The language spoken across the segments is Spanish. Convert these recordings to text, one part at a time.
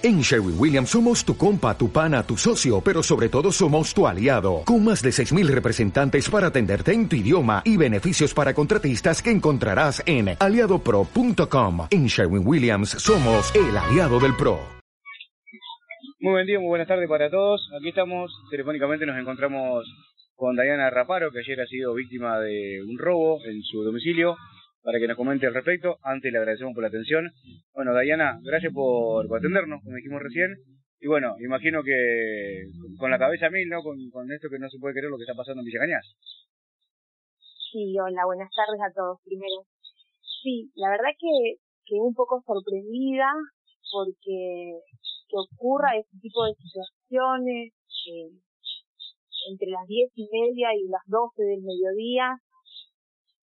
En Sherwin Williams somos tu compa, tu pana, tu socio, pero sobre todo somos tu aliado, con más de 6.000 representantes para atenderte en tu idioma y beneficios para contratistas que encontrarás en aliadopro.com. En Sherwin Williams somos el aliado del PRO. Muy buen día, muy buenas tardes para todos. Aquí estamos, telefónicamente nos encontramos con Diana Raparo, que ayer ha sido víctima de un robo en su domicilio para que nos comente al respecto. Antes le agradecemos por la atención. Bueno, Dayana, gracias por, atendernos, como dijimos recién. Y bueno, imagino que con la cabeza mil, ¿no? Con, esto que no se puede creer lo que está pasando en Villa Cañas. Sí, hola, buenas tardes a todos primero. Sí, la verdad que, que un poco sorprendida porque que ocurra este tipo de situaciones eh, entre las diez y media y las doce del mediodía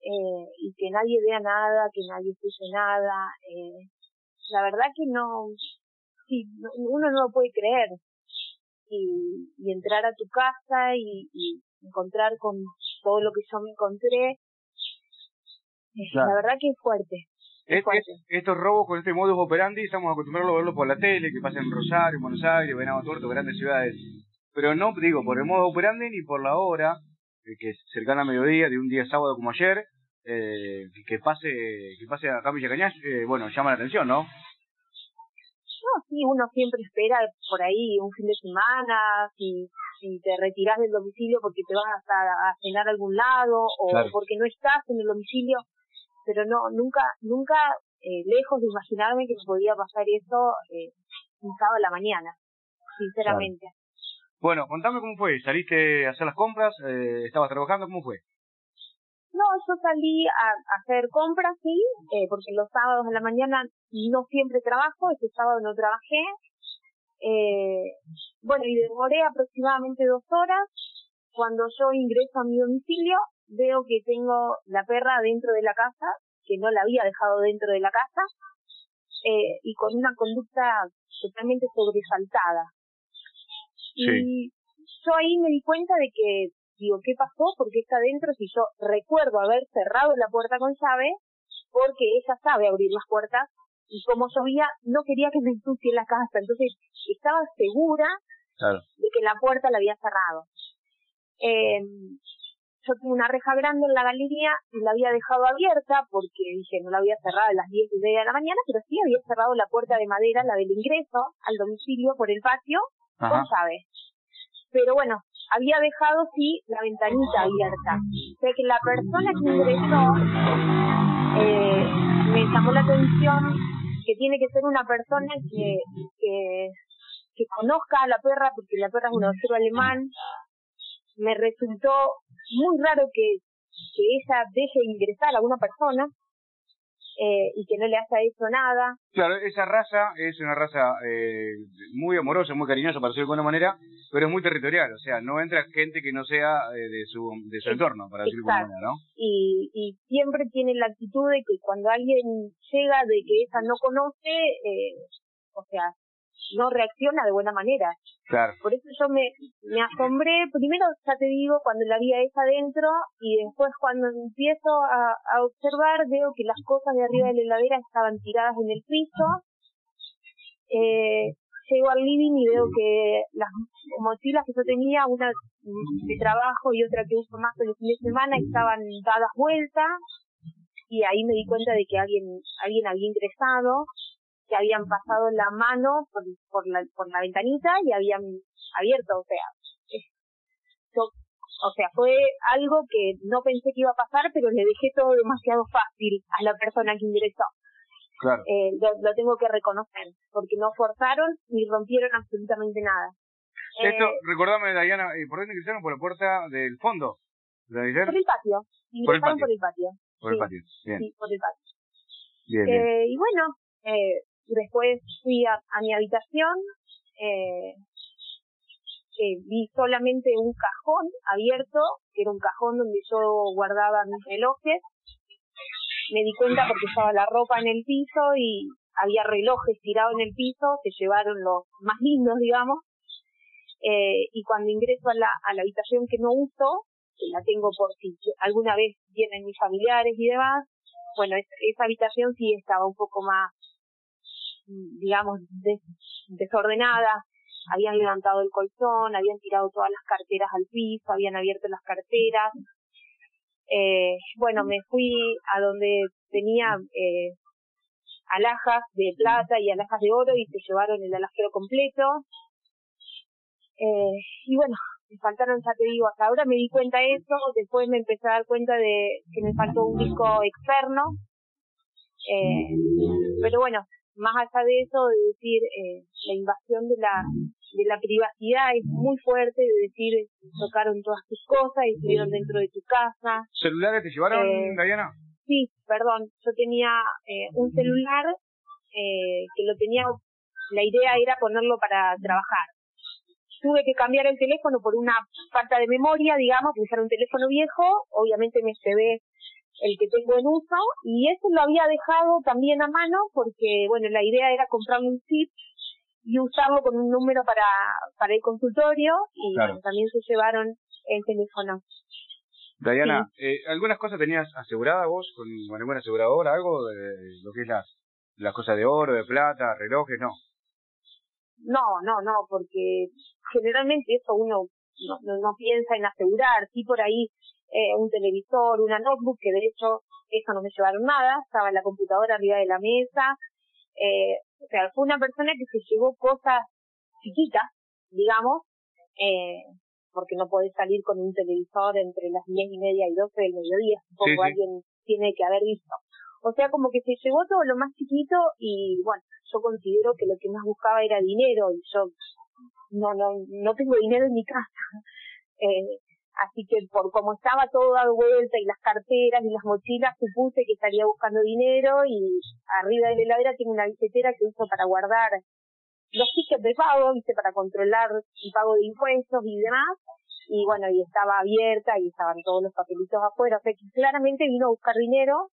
eh, y que nadie vea nada, que nadie escuche nada. Eh, la verdad que no, sí, uno no lo puede creer. Y, y entrar a tu casa y, y, encontrar con todo lo que yo me encontré, eh, la verdad que es fuerte. Es, estos robos con este modus operandi estamos acostumbrados a verlo por la tele, que pasa en Rosario, Buenos Aires, Venado Tuerto, grandes ciudades. Pero no, digo, por el modo operandi ni por la hora, que es cercana a mediodía, de un día sábado como ayer, eh, que pase que pase acá en Villa Cañas, eh, bueno, llama la atención, ¿no? No, sí, uno siempre espera por ahí un fin de semana, si, si te retiras del domicilio porque te vas a, a cenar a algún lado o porque no estás en el domicilio, pero no, nunca, nunca eh, lejos de imaginarme que me podía pasar eso eh, un sábado a la mañana, sinceramente. Bueno, contame cómo fue, saliste a hacer las compras, eh, estabas trabajando, ¿cómo fue? No, yo salí a, hacer compras, sí, eh, porque los sábados de la mañana no siempre trabajo, este sábado no trabajé. Eh, bueno, y demoré aproximadamente dos horas. Cuando yo ingreso a mi domicilio, veo que tengo la perra dentro de la casa, que no la había dejado dentro de la casa, eh, y con una conducta totalmente sobresaltada. Y yo ahí me di cuenta de que digo, ¿qué pasó? ¿Por qué está adentro? Si yo recuerdo haber cerrado la puerta con llave, porque ella sabe abrir las puertas, y como llovía, no quería que me ensucie la casa, entonces estaba segura de que la puerta la había cerrado. Eh, yo tengo una reja grande en la galería y la había dejado abierta porque dije no la había cerrado a las diez y media de la mañana, pero sí había cerrado la puerta de madera, la del ingreso al domicilio por el patio, con llave. Pero bueno, había dejado sí la ventanita abierta. O sea que la persona que ingresó eh, me llamó la atención que tiene que ser una persona que, que, que conozca a la perra, porque la perra es un osero alemán. Me resultó muy raro que, que ella deje ingresar a una persona eh, y que no le haya hecho nada. Claro, esa raza es una raza eh, muy amorosa, muy cariñosa, para decirlo de alguna manera, pero es muy territorial, o sea, no entra gente que no sea eh, de su de su entorno, para decirlo de alguna manera, ¿no? Y, y siempre tiene la actitud de que cuando alguien llega de que esa no conoce, eh, o sea, no reacciona de buena manera. Claro. Por eso yo me, me asombré, primero ya te digo, cuando la vi a adentro y después cuando empiezo a, a observar veo que las cosas de arriba de la heladera estaban tiradas en el piso. Eh, llego al living y veo que las mochilas que yo tenía, una de trabajo y otra que uso más el fin de semana, estaban dadas vueltas y ahí me di cuenta de que alguien, alguien había ingresado que habían pasado la mano por, por, la, por la ventanita y habían abierto, o sea, o sea, fue algo que no pensé que iba a pasar, pero le dejé todo demasiado fácil a la persona que ingresó. Claro. Eh, lo, tengo que reconocer, porque no forzaron ni rompieron absolutamente nada. Esto, eh, recordame, Diana, ¿por dónde ingresaron? ¿Por la puerta del fondo? por el patio. Ingresaron por el patio. Por el patio, bien. Sí, por el patio. Bien, eh, Y bueno, eh, Después fui a, mi habitación, eh, vi solamente un cajón abierto, que era un cajón donde yo guardaba mis relojes. Me di cuenta porque estaba la ropa en el piso y había relojes tirados en el piso, que llevaron los más lindos, digamos. Eh, y cuando ingreso a la, a la habitación que no uso, que la tengo por si alguna vez vienen mis familiares y demás, bueno, esa habitación sí estaba un poco más digamos, desordenada, habían levantado el colchón, habían tirado todas las carteras al piso, habían abierto las carteras. Eh, bueno, me fui a donde tenía eh, alhajas de plata y alhajas de oro y se llevaron el alajero completo. Eh, y bueno, me faltaron, ya te digo, hasta ahora me di cuenta de eso, después me empecé a dar cuenta de que me faltó un disco externo. Eh, pero bueno, más allá de eso, de decir, eh, la invasión de la de la privacidad es muy fuerte, de decir, tocaron todas tus cosas, y estuvieron dentro de tu casa. ¿Celulares te llevaron, eh, Diana? Sí, perdón, yo tenía eh, un celular eh, que lo tenía, la idea era ponerlo para trabajar. Tuve que cambiar el teléfono por una falta de memoria, digamos, que era un teléfono viejo, obviamente me ve el que tengo en uso, y eso lo había dejado también a mano porque, bueno, la idea era comprarme un chip y usarlo con un número para, para el consultorio y también se llevaron el teléfono. Diana, eh, ¿algunas cosas tenías aseguradas vos con, alguna aseguradora, algo de lo que es las, las cosas de oro, de plata, relojes? No. No, no, no, porque generalmente eso uno no, no, piensa en asegurar. Sí, por ahí eh, un televisor, una notebook, que de hecho eso no me llevaron nada, estaba en la computadora arriba de la mesa. Eh, o sea, fue una persona que se llevó cosas chiquitas, digamos, eh, porque no podés salir con un televisor entre las diez y media y doce del mediodía, supongo alguien tiene que haber visto. O sea, como que se llevó todo lo más chiquito y bueno, yo considero que lo que más buscaba era dinero y yo no no no tengo dinero en mi casa. Eh, así que por como estaba todo dado vuelta y las carteras y las mochilas, supuse que estaría buscando dinero y arriba de la heladera tengo una billetera que uso para guardar los tickets de pago, viste, para controlar el pago de impuestos y demás. Y bueno, y estaba abierta y estaban todos los papelitos afuera. O sea que claramente vino a buscar dinero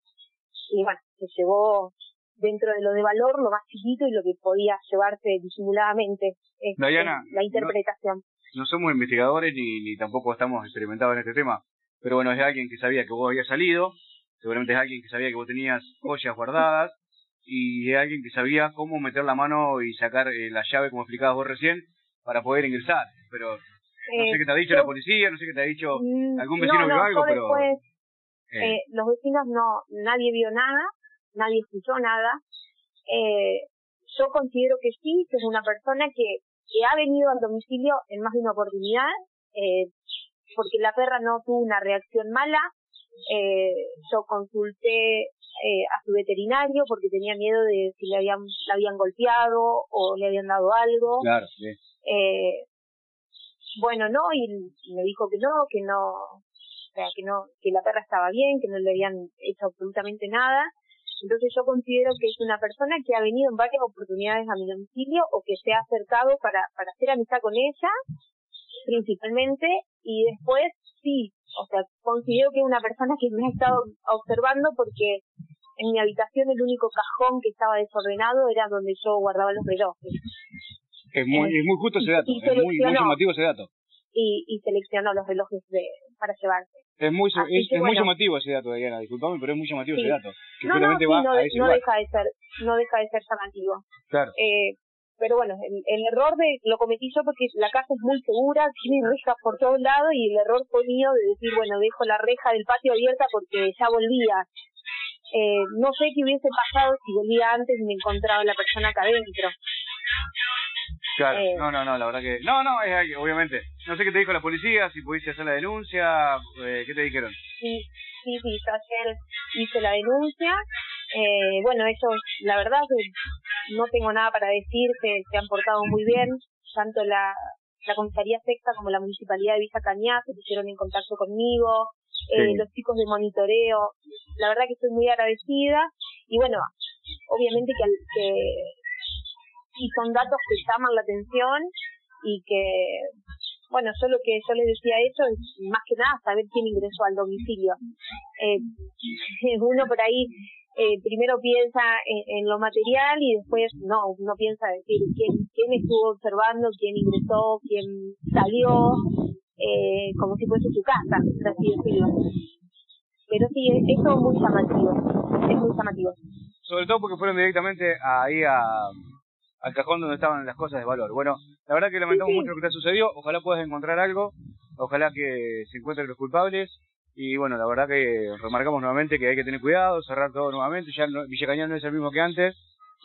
y bueno, se llevó dentro de lo de valor lo más chiquito y lo que podía llevarse disimuladamente. Este, la interpretación. No, somos investigadores ni, ni tampoco estamos experimentados en este tema. Pero bueno, es alguien que sabía que vos habías salido, seguramente es alguien que sabía que vos tenías joyas guardadas, y es alguien que sabía cómo meter la mano y sacar eh, la llave, como explicabas vos recién, para poder ingresar. Pero no sé qué te ha dicho la policía, no sé qué te ha dicho mm, algún vecino vio algo, pero... Después, eh. eh. los vecinos no, nadie vio nada, nadie escuchó nada. Eh, yo considero que sí, que es una persona que, que ha venido al domicilio en más de una oportunidad, eh, porque la perra no tuvo una reacción mala. Eh, yo consulté eh, a su veterinario porque tenía miedo de si le habían, la habían golpeado o le habían dado algo. Claro, eh, bueno, no, y me dijo que no, que no, o sea, que no, que la perra estaba bien, que no le habían hecho absolutamente nada. Entonces yo considero que es una persona que ha venido en varias oportunidades a mi domicilio o que se ha acercado para, para hacer amistad con ella, principalmente, y después sí, o sea, considero que es una persona que me ha estado observando porque en mi habitación el único cajón que estaba desordenado era donde yo guardaba los relojes. Es muy, es muy justo ese dato, es muy, muy llamativo ese dato. Y, y seleccionó los relojes de, para llevarse. Es muy, es, muy llamativo ese dato, Diana, disculpame, pero es muy llamativo ese dato. Que no, no, va no, a ese no deja de ser, no deja de ser llamativo. Claro. Eh, pero bueno, el, el, error de lo cometí yo porque la casa es muy segura, tiene rejas por todos lados y el error fue mío de decir, bueno, dejo la reja del patio abierta porque ya volvía. Eh, no sé qué hubiese pasado si volvía antes y me encontraba la persona acá adentro. Claro, eh, no, no, no, la verdad que... No, no, es obviamente. No sé qué te dijo la policía, si pudiste hacer la denuncia, eh, ¿qué te dijeron? Sí, sí, sí, yo ayer hice la denuncia. Eh, bueno, ellos, la verdad que no tengo nada para decir, que se han portado muy bien, tanto la, la comisaría sexta como la municipalidad de Villa Cañá se pusieron en contacto conmigo, eh, los chicos de monitoreo, la verdad que estoy muy agradecida y bueno, obviamente que, que y son datos que llaman la atención y que bueno, yo lo que yo les decía eso es más que nada saber quién ingresó al domicilio. Eh, uno por ahí eh, primero piensa en, lo material y después no, uno piensa decir quién, quién estuvo observando, quién ingresó, quién salió, eh, como si fuese su casa, por así decirlo. Pero sí, eso es muy llamativo, es muy llamativo. sobre todo porque fueron directamente ahí a, al cajón donde estaban las cosas de valor. Bueno, la verdad que lamentamos mucho lo que te sucedió, ojalá puedas encontrar algo, ojalá que se encuentren los culpables y bueno, la verdad que remarcamos nuevamente que hay que tener cuidado, cerrar todo nuevamente, ya no, Villa Cañón no es el mismo que antes,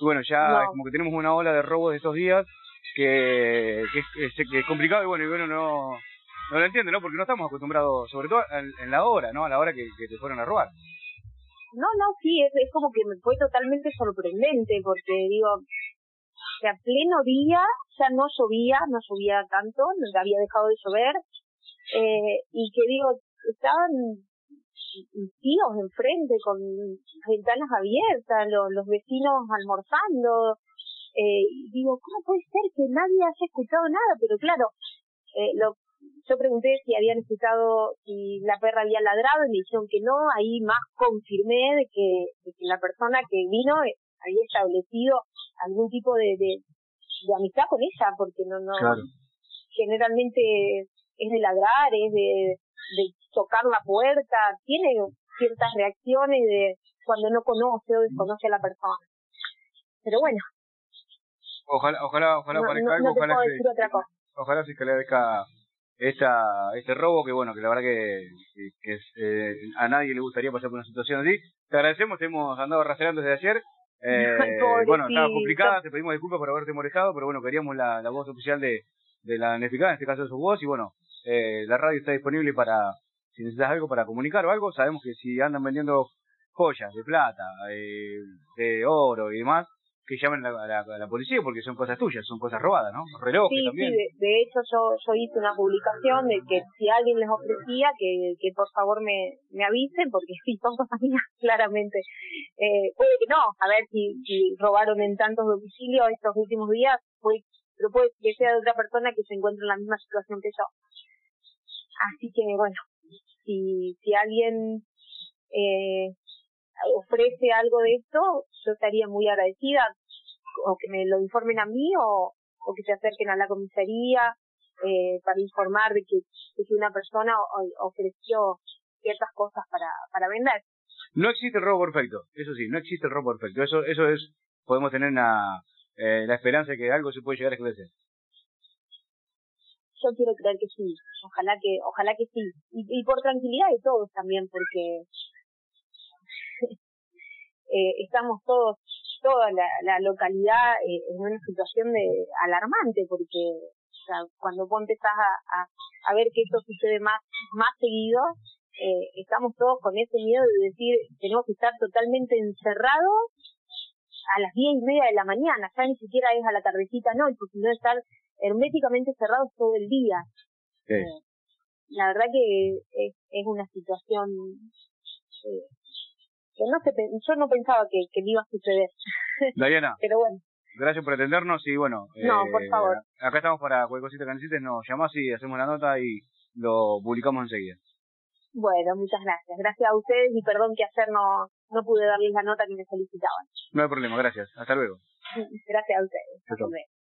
y bueno, ya como que tenemos una ola de robos de estos días que, que, es, complicado y bueno, y bueno, no, no lo entiende, ¿no? Porque no estamos acostumbrados, sobre todo en, la hora, ¿no? A la hora que, te fueron a robar. No, no, sí, es, es como que me fue totalmente sorprendente porque digo, que a pleno día ya no llovía, no llovía tanto, no había dejado de llover, eh, y que digo, estaban tíos enfrente con ventanas abiertas, los, los vecinos almorzando, eh, y digo, ¿cómo puede ser que nadie haya escuchado nada? Pero claro, eh, lo, yo pregunté si habían escuchado si la perra había ladrado y me dijeron que no, ahí más confirmé de que, de que la persona que vino había establecido algún tipo de, de, amistad con ella, porque no, no, generalmente es de ladrar, es de, de tocar la puerta, tiene ciertas reacciones de cuando no conoce o desconoce a la persona. Pero bueno. Ojalá, ojalá, ojalá parezca algo, ojalá, cosa. ojalá se esclarezca esta, este robo que bueno, que la verdad que, que, eh, a nadie le gustaría pasar por una situación así. Te agradecemos, te hemos andado rastreando desde ayer eh, bueno, estaba complicada, te pedimos disculpas por haberte molestado, pero bueno, queríamos la, la voz oficial de, de la NFK, en este caso de su voz, y bueno, eh, la radio está disponible para, si necesitas algo para comunicar o algo, sabemos que si andan vendiendo joyas de plata, eh, de oro y demás, que llamen a la, policía porque son cosas tuyas, son cosas robadas, ¿no? Relojes sí, también. Sí, de, hecho yo, yo hice una publicación de que si alguien les ofrecía que, que por favor me, me avisen porque sí, son cosas mías, claramente. Eh, puede que no, a ver si, si robaron en tantos domicilios estos últimos días, puede, pero puede que sea de otra persona que se encuentre en la misma situación que yo. Así que bueno, si, si alguien eh, ofrece algo de esto, yo estaría muy agradecida o que me lo informen a mí o, o que se acerquen a la comisaría eh, para informar de que, una persona ofreció ciertas cosas para, para vender. No existe el robo perfecto, eso sí, no existe el robo perfecto. Eso, eso es, podemos tener una, eh, la esperanza de que algo se puede llegar a esclarecer. Yo quiero creer que sí, ojalá que, ojalá que sí. Y, y por tranquilidad de todos también, porque eh, estamos todos, toda la, la localidad eh, en una situación de alarmante, porque o sea, cuando vos empezás a, a, a, ver que esto sucede más, más seguido, eh, estamos todos con ese miedo de decir, tenemos que estar totalmente encerrados a las diez y media de la mañana, ya ni siquiera es a la tardecita noche, sino estar herméticamente cerrados todo el día. Eh, la verdad que es, es una situación eh, que no se, yo no pensaba que, que iba a suceder. Diana. Pero bueno. Gracias por atendernos y bueno. No, por eh, favor. Acá estamos para cualquier cosita que necesites, nos llamás y hacemos la nota y lo publicamos enseguida. Bueno, muchas gracias. Gracias a ustedes y perdón que ayer no, no pude darles la nota que me solicitaban. No hay problema, gracias. Hasta luego. Gracias a ustedes. Hasta luego.